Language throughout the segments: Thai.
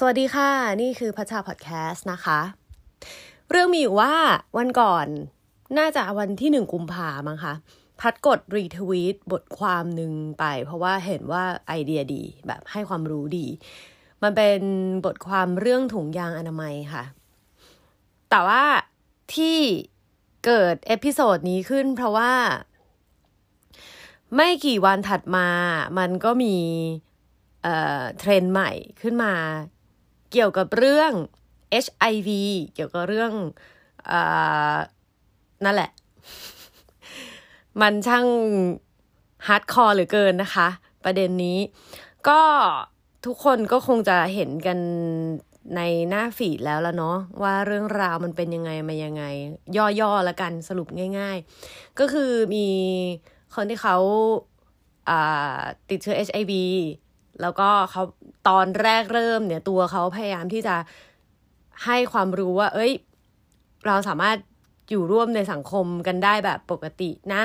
สวัสดีค่ะ นี่คือพัชชาพอดแคสต์นะคะ เรื่องมีอยู่ว่าวันก่อนน่าจะวันที่หนึ่งกุมภามั้งคะ พัดกด retweet บทความหนึ่งไป เพราะว่าเห็นว่าไอเดียดีแบบให้ความรู้ดี มันเป็นบทความเรื่องถุงยางอนามัยค่ะ แต่ว่าที่เกิด episode นี้ขึ้นเพราะว่า ไม่กี่วันถัดมามันก็มีเทรนด์ใหม่ขึ้นมา เกี่ยวกับเรื่อง HIV เกี่ยวกับเรื่องอนั่นแหละ มันช่าง hardcore เหลือเกินนะคะ ประเด็นนี้ก็ทุกคนก็คงจะเห็นกันในหน้า feed แล้วละเนาะว่าเรื่องราวมันเป็นยังไงมายังไง ย่อๆแล้วกันสรุปง่าย ๆ ก็คือมีคนที่เขาติดเชื้อ HIV แล้วก็เขาตอนแรกเริ่มเนี่ยตัวเขาพยายามที่จะให้ความรู้ว่า เอ้ย เราสามารถอยู่ร่วมในสังคมกันได้แบบปกตินะ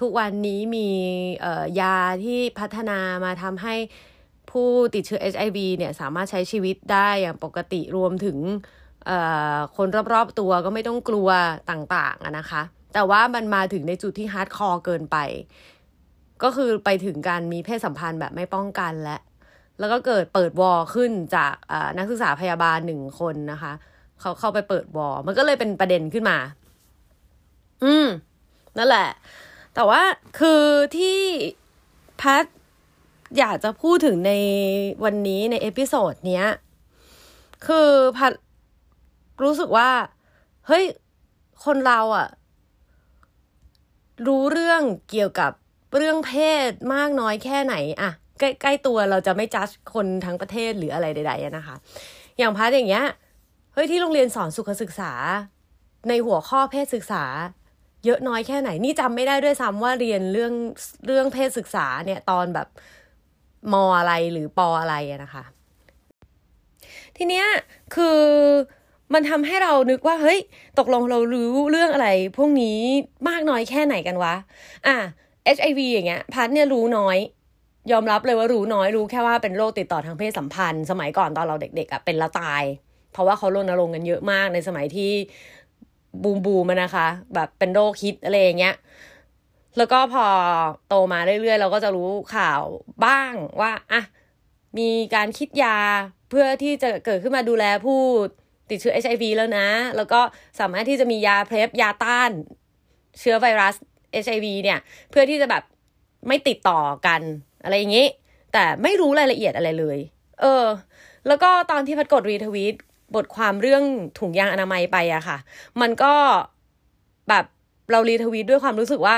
ทุกวันนี้มียาที่พัฒนามาทำให้ผู้ติดเชื้อ HIV เนี่ยสามารถใช้ชีวิตได้อย่างปกติรวมถึงคนรอบๆตัวก็ไม่ต้องกลัวต่างๆนะคะ แต่ว่ามันมาถึงในจุดที่ hardcore เกินไป ก็คือไปถึงการมีเพศสัมพันธ์แบบไม่ป้องกันและ แล้วก็เกิดเปิด war ขึ้นจากนักศึกษาพยาบาลหนึ่งคนนะคะเขาเข้าไปเปิด war มันก็เลยเป็นประเด็นขึ้นมา อืม นั่นแหละ แต่ว่าคือที่พัดอยากจะพูดถึงในวันนี้ใน episode เนี้ย คือพัดรู้สึกว่า เฮ้ย คนเราอะรู้เรื่องเกี่ยวกับเรื่องเพศมากน้อยแค่ไหนอะ ใกล้ๆตัวเราจะไม่จัดคนทั้งประเทศหรืออะไรใดๆนะคะ อย่างพัดอย่างเงี้ยเฮ้ยที่โรงเรียนสอนสุขศึกษา ในหัวข้อเพศศึกษา เยอะน้อยแค่ไหน นี่จำไม่ได้ด้วยซ้ำว่าเรียนเรื่องเรื่องเพศศึกษาเนี่ยตอนแบบมออะไรหรือปออะไรนะคะ ทีเนี้ยคือมันทำให้เรานึกว่าเฮ้ย ตกลงเรารู้เรื่องอะไร พวกนี้มากน้อยแค่ไหนกันวะ อะ HIV อย่างเงี้ยพัดเนี่ยรู้น้อย ยอมรับเลยว่ารู้น้อยรู้แค่ว่าเป็นโรคติดต่อทางเพศสัมพันธ์ สมัยก่อนตอนเราเด็กๆอะ่ะเป็นละตาย เพราะว่าเขารณรงค์กันเยอะมากในสมัยที่บูมบูมนะคะ แบบเป็นโรคฮิตอะไรอย่างเงี้ยแล้วก็พอโตมาเรื่อยๆ เราก็จะรู้ข่าวบ้างว่าอะมีการคิดยาเพื่อที่จะเกิดขึ้นมาดูแลผู้ติดเชื้อ HIV แล้วนะ แล้วก็สามารถที่จะมียาเพลฟยาต้านเชื้อไวรัส HIV เนี่ย เพื่อที่จะแบบไม่ติดต่อกัน อะไรอย่างนี้ แต่ไม่รู้รายละเอียดอะไรเลย เออ แล้วก็ตอนที่พัดกด retweet บทความเรื่องถุงยางอนามัยไปอะค่ะ มันก็แบบเรา retweet ด้วยความรู้สึกว่า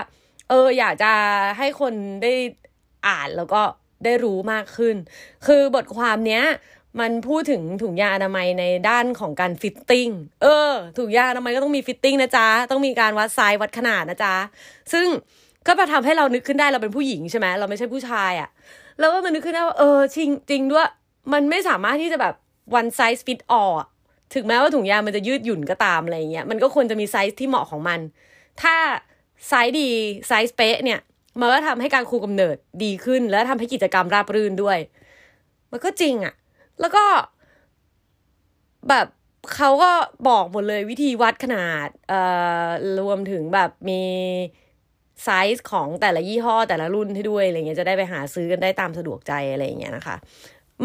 เออ อยากจะให้คนได้อ่านแล้วก็ได้รู้มากขึ้น คือบทความเนี้ย มันพูดถึงถุงยางอนามัยในด้านของการ fitting เออ ถุงยางอนามัยก็ต้องมี fitting นะจ๊ะ ต้องมีการวัดไซส์วัดขนาดนะจ๊ะ ซึ่ง ก็มาทำให้เรานึกขึ้นได้เราเป็นผู้หญิงใช่ไหมเราไม่ใช่ผู้ชายอะค่ะแล้วก็มันนึกขึ้นได้ว่าเออจริงจริงด้วยมันไม่สามารถที่จะแบบ one size fit all ถึงแม้ว่าถุงยางมันจะยืดหยุ่นก็ตามอะไรเงี้ยมันก็ควรจะมีไซส์ที่เหมาะของมัน ถ้าไซส์ดีไซส์เป๊ะเนี่ยมันก็ทำให้การคุมกำเนิดดีขึ้น แล้วทำให้กิจกรรมราบรื่นด้วย มันก็จริงอะ แล้วก็แบบเขาก็บอกหมดเลยวิธีวัดขนาดเอ่อรวมถึงแบบมี ไซส์ของแต่ละยี่ห้อแต่ละรุ่นให้ด้วยอะไรเงี้ยจะได้ไปหาซื้อกันได้ตามสะดวกใจอะไรเงี้ยนะคะ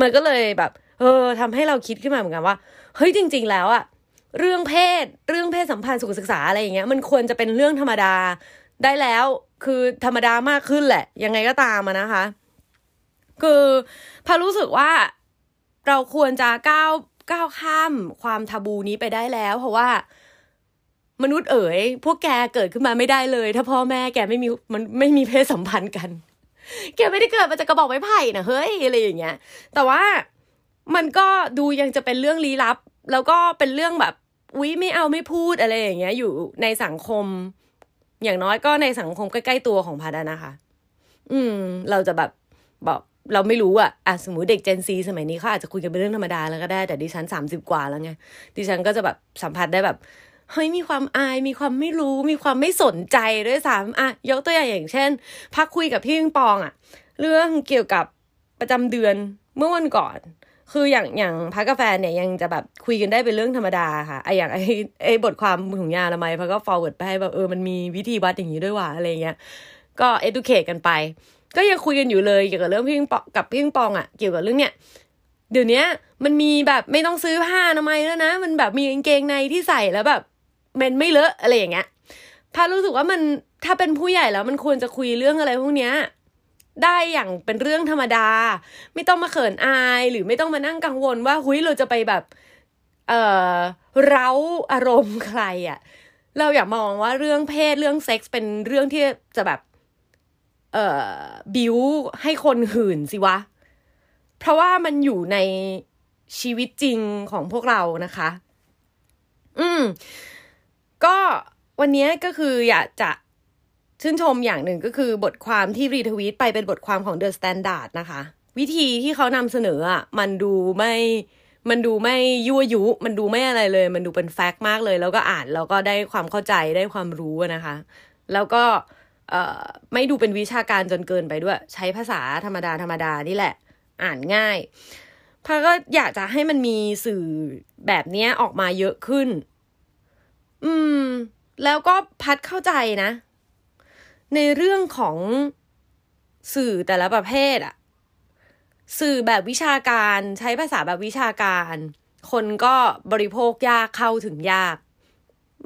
มันก็เลยแบบ เออทำให้เราคิดขึ้นมาเหมือนกันว่าเฮ้ยจริง ๆ แล้วอะเรื่องเพศ เรื่องเพศสัมพันธ์สุขศึกษาอะไรอย่างเงี้ย มันควรจะเป็นเรื่องธรรมดาได้แล้วคือธรรมดามากขึ้นแหละ ยังไงก็ตามนะคะ คือพารู้สึกว่าเราควรจะก้าวก้าวข้ามความทาบูนี้ไปได้แล้ว เพราะว่า มนุษย์เอ๋ยพวกแกเกิดขึ้นมาไม่ได้เลย ถ้าพ่อแม่แกไม่มีมันไม่มีเพศสัมพันธ์กัน แกไม่ได้เกิดมาจากกระบอกไม้ไผ่นะเฮ้ยอะไรอย่างเงี้ย แต่ว่ามันก็ดูยังจะเป็นเรื่องลี้ลับ แล้วก็เป็นเรื่องแบบอุ้ยไม่เอาไม่พูดอะไรอย่างเงี้ย อยู่ในสังคม อย่างน้อยก็ในสังคมใกล้ๆตัวของพัดนะคะ อืม เราจะแบบบอกเราไม่รู้อะอะสมมติเด็กเจนซีสมัยนี้เขาอาจจะคุยกันเป็นเรื่องธรรมดาแล้วก็ได้ แต่ดิฉันสามสิบกว่าแล้วไง ดิฉันก็จะแบบสัมผัสได้แบบ เฮ้ยมีความอาย มีความไม่รู้ มีความไม่สนใจด้วยซ้ำอะยกตัวอย่างอย่างเช่นพักคุยกับพี่ปิงปองอะเรื่องเกี่ยวกับประจำเดือนเมื่อวันก่อน คืออย่างอย่างพักกาแฟเนี่ยยังจะแบบคุยกันได้เป็นเรื่องธรรมดาค่ะไออย่างไอไอบทความถุงยาละไมพักก็ forward ไปแบบเออมันมีวิธีวัดอย่างนี้ด้วยว่ะอะไรเงี้ยก็ educate กันไป ก็ยังคุยกันอยู่เลยเกี่ยวกับเรื่องพิงปองกับพิงปองอะ่ะเกี่ยวกับเรื่องเนี้ยเดี๋ยวนี้มันมีแบบไม่ต้องซื้อผ้าอนามัยแล้วนะ มันแบบมีกางเกงในที่ใส่แล้วแบบ มันไม่เลอะอะไรอย่างเงี้ยพารู้สึกว่ามันถ้าเป็นผู้ใหญ่แล้วมันควรจะคุยเรื่องอะไรพวกเนี้ยได้อย่างเป็นเรื่องธรรมดา ไม่ต้องมาเขินอาย หรือไม่ต้องมานั่งกังวลว่าหุยเราจะไปแบบ เอ่อเร้าอารมณ์ใครอะ่ะ เราอยากมองว่าเรื่องเพศเรื่องเซ็กส์เป็นเรื่องที่จะแบบ เอ่อบิวให้คนหื่นสิวะ เพราะว่ามันอยู่ในชีวิตจริงของพวกเรานะคะ อืม ก็วันนี้ก็คืออยากจะชื่นชมอย่างหนึ่งก็คือบทความที่รีทวีตไปเป็นบทความของ The Standard นะคะ วิธีที่เขานำเสนออะมันดูไม่มันดูไม่ยั่วยุ มันดูไม่อะไรเลย มันดูเป็นแฟกต์มากเลย แล้วก็อ่านแล้วก็ได้ความเข้าใจได้ความรู้นะคะ แล้วก็ไม่ดูเป็นวิชาการจนเกินไปด้วย ใช้ภาษาธรรมดาธรรมดานี่แหละ อ่านง่ายพาก็อยากจะให้มันมีสื่อแบบนี้ออกมาเยอะขึ้น อืม แล้วก็พัดเข้าใจนะ ในเรื่องของสื่อแต่ละประเภทอะสื่อแบบวิชาการใช้ภาษาแบบวิชาการ คนก็บริโภคยากเข้าถึงยาก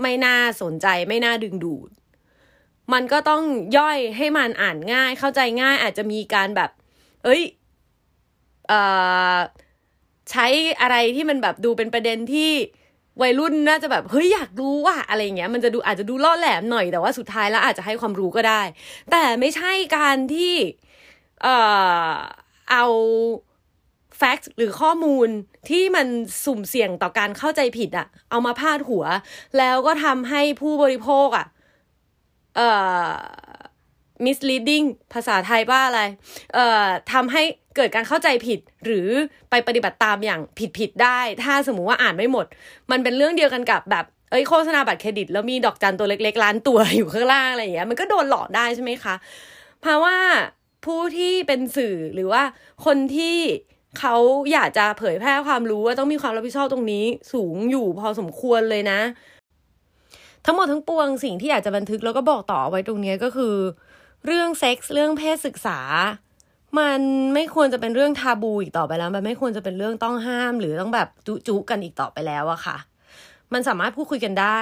ไม่น่าสนใจไม่น่าดึงดูด มันก็ต้องย่อยให้มันอ่านง่าย เข้าใจง่ายอาจจะมีการแบบ เอ้ยเอ่อใช้อะไรที่มันแบบดูเป็นประเด็นที่ วัยรุ่นน่าจะแบบเฮ้ยอยากรู้ว่ะอะไรเงี้ยมันจะดูอาจจะดูล่อแหลมหน่อยแต่ว่าสุดท้ายแล้วอาจจะให้ความรู้ก็ได้ แต่ไม่ใช่การที่เอ่อเอาแฟกต์หรือข้อมูลที่มันสุ่มเสี่ยงต่อการเข้าใจผิดอะเอามาพาดหัว แล้วก็ทำให้ผู้บริโภคอะเอ่อ misleading ภาษาไทยว่าอะไร เอ่อทำให้ เกิดการเข้าใจผิดหรือไปปฏิบัติตามอย่างผิดๆได้ ถ้าสมมุติว่าอ่านไม่หมด มันเป็นเรื่องเดียวกันกับแบบเอ้ยโฆษณาบัตรเครดิต แล้วมีดอกจันตัวเล็กๆล้านตัวอยู่ข้างล่างอะไรอย่างเงี้ยมันก็โดนหลอกได้ใช่ไหมคะเพราะว่าผู้ที่เป็นสื่อหรือว่าคนที่เขาอยากจะเผยแพร่ความรู้ว่าต้องมีความรับผิดชอบตรงนี้ สูงอยู่พอสมควรเลยนะ ทั้งหมดทั้งปวงสิ่งที่อยากจะบันทึกแล้วก็บอกต่อไว้ตรงนี้ก็คือ เรื่องเซ็กส์เรื่องเพศศึกษา มันไม่ควรจะเป็นเรื่องทาบูอีกต่อไปแล้ว มันไม่ควรจะเป็นเรื่องต้องห้าม หรือต้องแบบจุจุกันอีกต่อไปแล้วอะค่ะ มันสามารถพูดคุยกันได้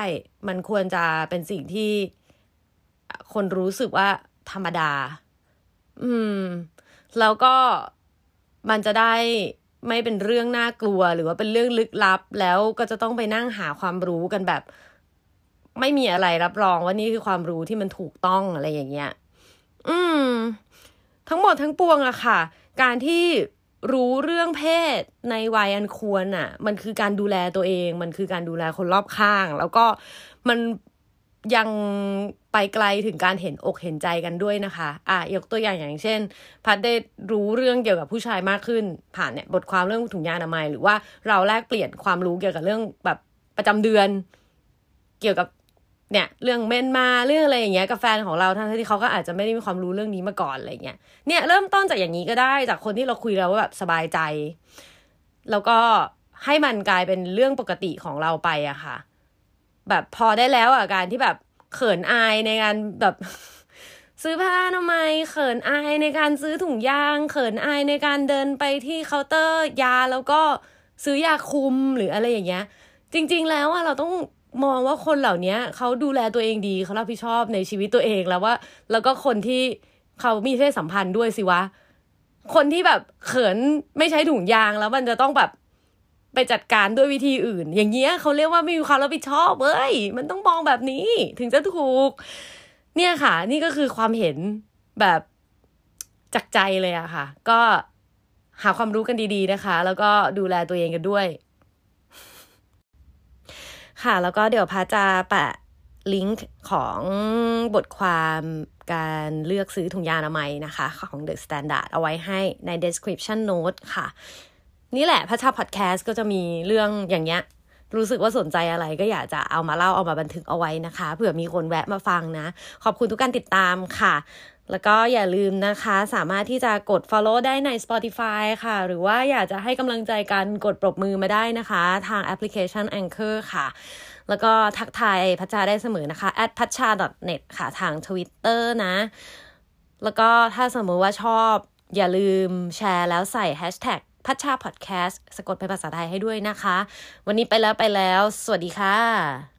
มันควรจะเป็นสิ่งที่คนรู้สึกว่าธรรมดา อืม แล้วก็มันจะได้ไม่เป็นเรื่องน่ากลัว หรือว่าเป็นเรื่องลึกลับ แล้วก็จะต้องไปนั่งหาความรู้กันแบบ ไม่มีอะไรรับรองว่านี่คือความรู้ที่มันถูกต้องอะไรอย่างเงี้ย อืม ทั้งหมดทั้งปวงอะค่ะ การที่รู้เรื่องเพศในวัยอันควรอะมันคือการดูแลตัวเอง มันคือการดูแลคนรอบข้าง แล้วก็มันยังไปไกลถึงการเห็นอกเห็นใจกันด้วยนะคะ อะยกตัวอย่างอย่างเช่น พัดได้รู้เรื่องเกี่ยวกับผู้ชายมากขึ้น ผ่านเนี่ยบทความเรื่องถุงยางอนามัย หรือว่าเราแลกเปลี่ยนความรู้เกี่ยวกับเรื่องแบบประจำเดือน เกี่ยวกับ เนี่ยเรื่องเมนมาเรื่องอะไรอย่างเงี้ยกับแฟนของเราทั้งที่เขาก็อาจจะไม่ได้มีความรู้เรื่องนี้มาก่อนอะไรเงี้ยเนี่ยเริ่มต้นจากอย่างนี้ก็ได้จากคนที่เราคุยแล้วว่าแบบสบายใจ แล้วก็ให้มันกลายเป็นเรื่องปกติของเราไปอะค่ะ แบบพอได้แล้วอะการที่แบบเขินอายในการแบบซื้อผ้าทำไมเขินอายในการซื้อถุงยาง เขินอายในการเดินไปที่เคาน์เตอร์ยาแล้วก็ซื้อยาคุมหรืออะไรอย่างเงี้ย จริง ๆ แล้วอะเราต้อง มองว่าคนเหล่านี้เขาดูแลตัวเองดีเขารับผิดชอบในชีวิตตัวเองแล้วว่า แล้วก็คนที่เขามีเพศสัมพันธ์ด้วยสิวะ คนที่แบบเขินไม่ใช้ถุงยางแล้วมันจะต้องแบบไปจัดการด้วยวิธีอื่น อย่างเงี้ยเขาเรียกว่าไม่มีความรับผิดชอบเว้ยมันต้องมองแบบนี้ ถึงจะถูก เนี่ยค่ะ นี่ก็คือความเห็นแบบจากใจเลยอะค่ะ ก็หาความรู้กันดีๆนะคะ แล้วก็ดูแลตัวเองกันด้วย ค่ะ แล้วก็เดี๋ยวพาจะแปะลิงก์ของบทความการเลือกซื้อถุงยางอนามัยนะคะ ของ The Standard เอาไว้ให้ใน description note ค่ะ นี่แหละพระชาพอดแคสต์ก็จะมีเรื่องอย่างเงี้ย รู้สึกว่าสนใจอะไรก็อยากจะเอามาเล่าเอามาบันทึกเอาไว้นะคะเผื่อมีคนแวะมาฟังนะ ขอบคุณทุกการติดตามค่ะ แล้วก็อย่าลืมนะคะ สามารถที่จะกด follow ได้ใน Spotify ค่ะ หรือว่าอยากจะให้กำลังใจกันกดปรบมือมาได้นะคะ ทางแอปพลิเคชัน Anchor ค่ะ แล้วก็ทักทายพัชชาได้เสมอนะคะ at พัชชา .net ค่ะ ทาง Twitter นะ แล้วก็ถ้าสมมติว่าชอบ อย่าลืมแชร์แล้วใส่ hashtag พัชชาพอดแคสต์สะกดเป็นภาษาไทยให้ด้วยนะคะ วันนี้ไปแล้วไปแล้ว สวัสดีค่ะ